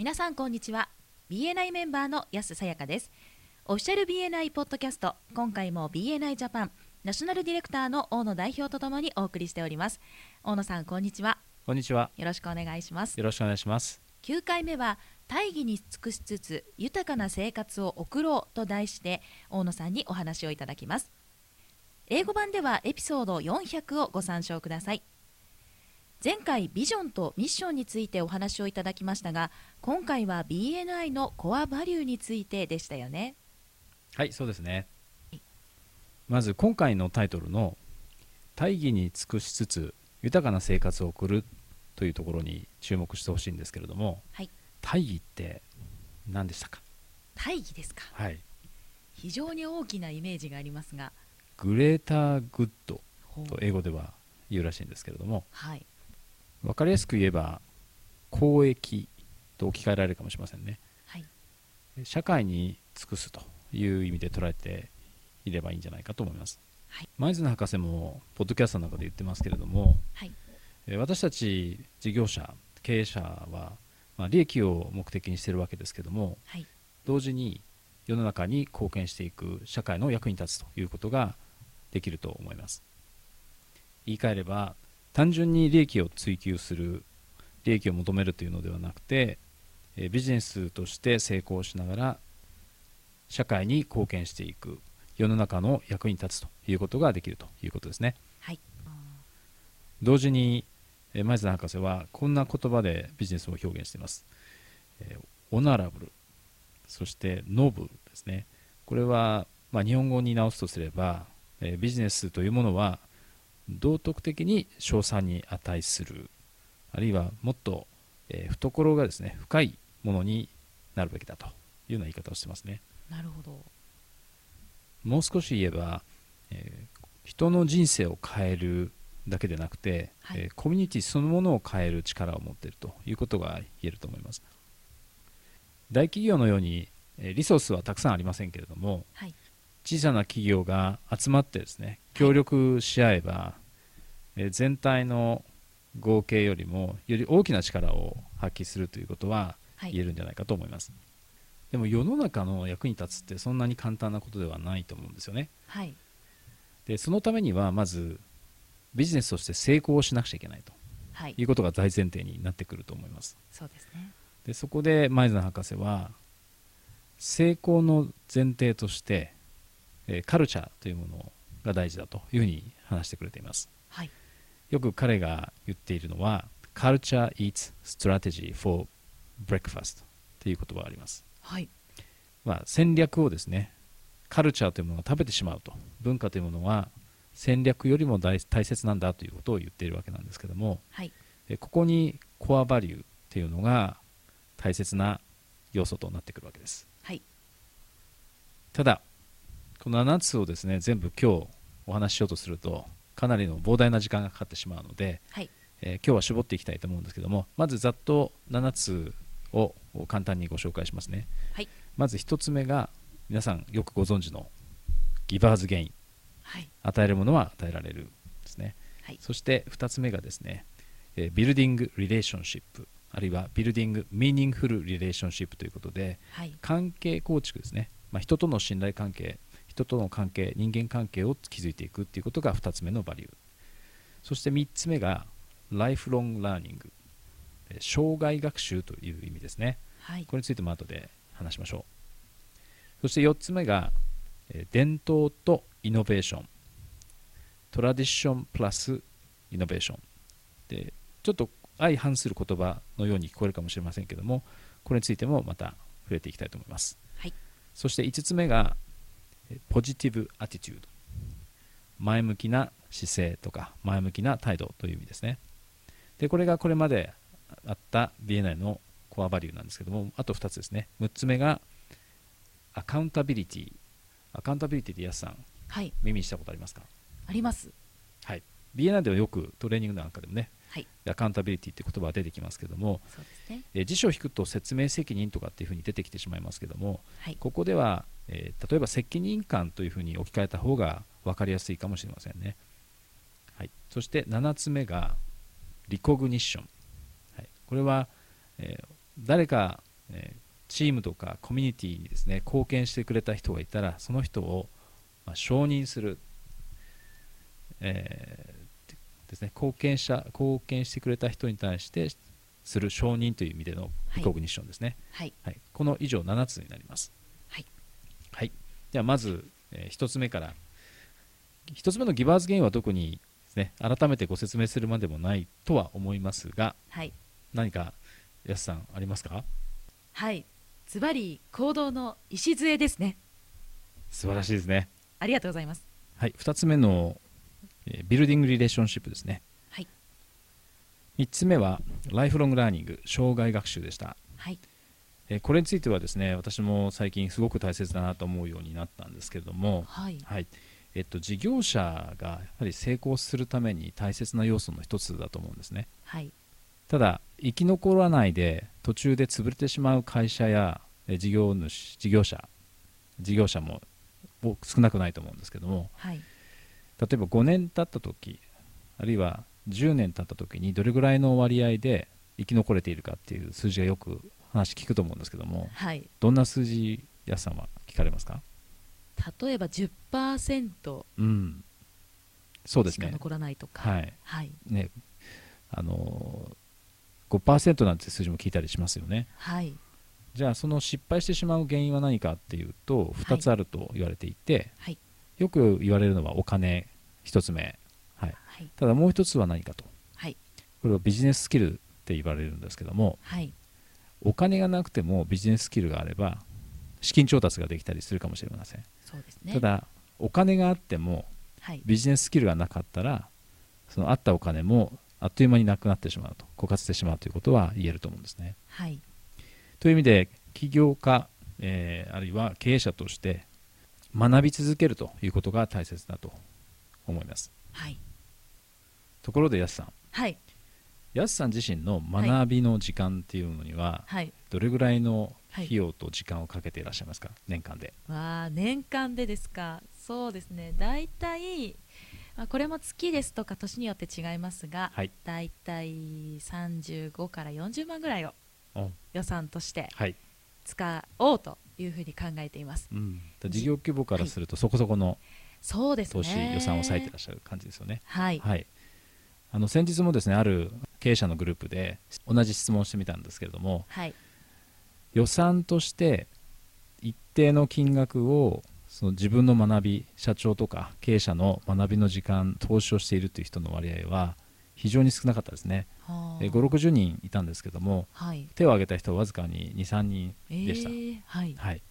皆さんこんにちは。BNI メンバーの安さやかです。オフィシャル BNI ポッドキャスト今回も BNI ジャパンナショナルディレクターの大野代表とともにお送りしております。大野さんこんにちは。こんにちは。よろしくお願いします。よろしくお願いします。9回目は大義に尽くしつつ豊かな生活を送ろうと題して大野さんにお話をいただきます。英語版ではエピソード400をご参照ください前回ビジョンとミッションについてお話をいただきましたが今回は BNI のコアバリューについてでしたよね。はいそうですね。まず今回のタイトルの「大義に尽くしつつ豊かな生活を送る」というところに注目してほしいんですけれども、はい、大義って何でしたか？大義ですか？はい。非常に大きなイメージがありますが。グレーターグッドと英語では言うらしいんですけれどもはい分かりやすく言えば公益と置き換えられるかもしれませんね。はい。社会に尽くすという意味で捉えていればいいんじゃないかと思います、はい。前津博士もポッドキャストの中で言ってますけれどもはい。えー私たち事業者経営者は、まあ、利益を目的にしているわけですけどもはい。同時に世の中に貢献していく社会の役に立つということができると思います。言い換えれば単純に利益を追求する利益を求めるというのではなくてえービジネスとして成功しながら社会に貢献していく世の中の役に立つということができるということですねはい同時に、えー前津博士はこんな言葉でビジネスを表現しています。えーオナラブル、そしてノブルですね。これは、まあ、日本語に直すとすれば、えービジネスというものは道徳的に称賛に値する、あるいはもっと、えー懐がですね深いものになるべきだというような言い方をしてますね。なるほど。もう少し言えば、えー人の人生を変えるだけでなくて、はい。えーコミュニティそのものを変える力を持っているということが言えると思います。大企業のように、えーリソースはたくさんありませんけれどもはい。小さな企業が集まってですね協力し合えば、えー全体の合計よりもより大きな力を発揮するということははい。言えるんじゃないかと思います、でも世の中の役に立つってそんなに簡単なことではないと思うんですよね。はい。でそのためにはまずビジネスとして成功しなくちゃいけないと。はい。いうことが大前提になってくると思います。そうですね。でそこで前津博士は成功の前提として、えーカルチャーというものが大事だというふうに話してくれています。はいよく彼が言っているのは Culture eats strategy for breakfast という言葉があります。はい。まあ、戦略をですねカルチャーというものが食べてしまうと文化というものは戦略よりも大大切なんだということを言っているわけなんですけどもはい。えここにコアバリューっていうのが大切な要素となってくるわけです。はい。ただこの7つをですね全部今日お話ししようとするとかなりの膨大な時間がかかってしまうので、はい。えー今日は絞っていきたいと思うんですけどもまずざっと7つを簡単にご紹介しますね。はい。まず1つ目が皆さんよくご存知の Givers Gain。はい。与えるものは与えられるですね、はい。そして2つ目がですね、えー Building Relationship。あるいは Building Meaningful Relationship ということではい。関係構築ですね、まあ、人との信頼関係人との関係人間関係を築いていくっていうことが2つ目のバリュー。そして3つ目が Lifelong Learning えー生涯学習という意味ですね。はい。これについても後で話しましょう。そして4つ目がえー伝統とイノベーション。トラディションプラスイノベーションでちょっと相反する言葉のように聞こえるかもしれませんけどもこれについてもまた触れていきたいと思います。はい。そして5つ目がえーポジティブアティチュード前向きな姿勢とか前向きな態度という意味ですね。でこれがこれまであった BNI のコアバリューなんですけどもあと2つですね。6つ目がアカウンタビリティアカウンタビリティって安さんはい。耳にしたことありますか？あります。はい。BNI ではよくトレーニングなんかでもねはい。アカウンタビリティって言葉が出てきますけども、そうですね。えー辞書を引くと説明責任とかっていうふうに出てきてしまいますけどもはい。ここでは、えー例えば責任感というふうに置き換えた方が分かりやすいかもしれませんね、はい、そして7つ目がリコグニッション、はい、これは、えー誰かえーチームとかコミュニティにですね貢献してくれた人がいたらその人を、まあ、承認する、えーですね、貢献者貢献してくれた人に対してする承認という意味でのリコグニッションですね、はい。はい。この以上7つになります。はい、はい、ではまず、え1つ目から。1つ目のギバーズゲインは特にです、ね、改めてご説明するまでもないとは思いますがはい。何か安さんありますか？はい。ズバリ行動の礎ですね。素晴らしいですね。ありがとうございます。はい、2つ目の、えービルディング・リレーションシップですね。はい3つ目は、ライフロング・ラーニング、生涯学習でした。はいえーこれについてはですね、私も最近すごく大切だなと思うようになったんですけれども、はいはいえっと、事業者がやはり成功するために大切な要素の一つだと思うんですね。はいただ、生き残らないで途中で潰れてしまう会社やえー事業主、事業者、事業者も少なくないと思うんですけども、はい例えば5年経った時あるいは10年経った時にどれぐらいの割合で生き残れているかっていう数字がよく話聞くと思うんですけどもはい。どんな数字安さんは聞かれますか？例えば10%うん。そうですしかね残らないとか。はい。はい。ね。あのー5%なんて数字も聞いたりしますよね。はい。じゃあその失敗してしまう原因は何かっていうと2つあると言われていて、はいよく言われるのはお金1つ目、はい、はい。ただもう1つは何かと。はい。これはビジネススキルって言われるんですけどもはい。お金がなくてもビジネススキルがあれば資金調達ができたりするかもしれません、そうですね。ただお金があってもはい。ビジネススキルがなかったらそのあったお金もあっという間になくなってしまうと枯渇してしまうということは言えると思うんですね。はい。という意味で起業家、えーあるいは経営者として学び続けるということが大切だと思います。はい。ところで安さん。はい。安さん自身の学びの時間っていうのにははい。どれぐらいのはい費用と時間をかけていらっしゃいますか、年間で。わあ年間でですか？そうですね。大体まあこれも月ですとか年によって違いますが、はい。大体35から40万ぐらいをお。予算としてはい、使おうというふうに考えています。うん、だ事業規模からするとそこそこの投資予算を割いていらっしゃる感じですよね。はい。はい。あの先日もですねある経営者のグループで同じ質問をしてみたんですけれどもはい。予算として一定の金額をその自分の学び社長とか経営者の学びの時間投資をしているという人の割合は非常に少なかったですね。はあ。5 6 0人いたんですけどもはい。手を挙げた人はわずかに23人でした、えーはい。はい、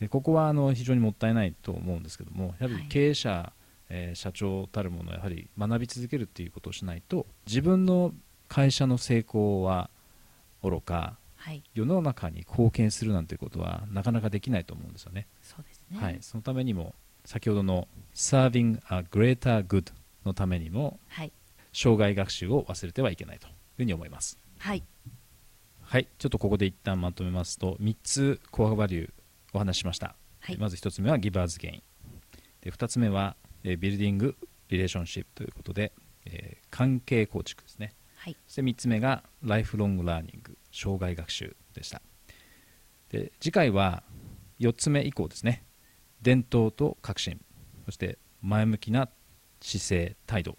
でここはあの非常にもったいないと思うんですけどもやははい。り経営者、えー社長たるものやはり学び続けるっていうことをしないと自分の会社の成功はおろかはい。世の中に貢献するなんてことはなかなかできないと思うんですよね。そうですね。はい、そのためにも先ほどの Serving a Greater Good のためにもはい生涯学習を忘れてはいけないというふうに思います。はい。はい、ちょっとここで一旦まとめますと3つコアバリューお話ししました。はい。まず1つ目はギバーズゲイン。で2つ目は、えービルディングリレーションシップということで、えー関係構築ですね。はい。そして3つ目がライフロングラーニング生涯学習でした。で次回は4つ目以降ですね。伝統と革新。そして前向きな姿勢態度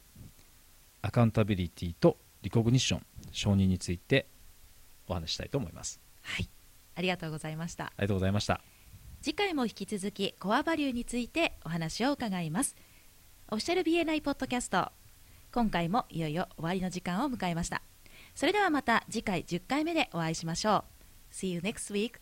アカウンタビリティとリコグニッション承認についてお話ししたいと思います。はい。ありがとうございました。ありがとうございました。次回も引き続きコアバリューについてお話を伺います。オフィシャル BNI ポッドキャスト。今回もいよいよ終わりの時間を迎えました。それではまた次回10回目でお会いしましょう。See you next week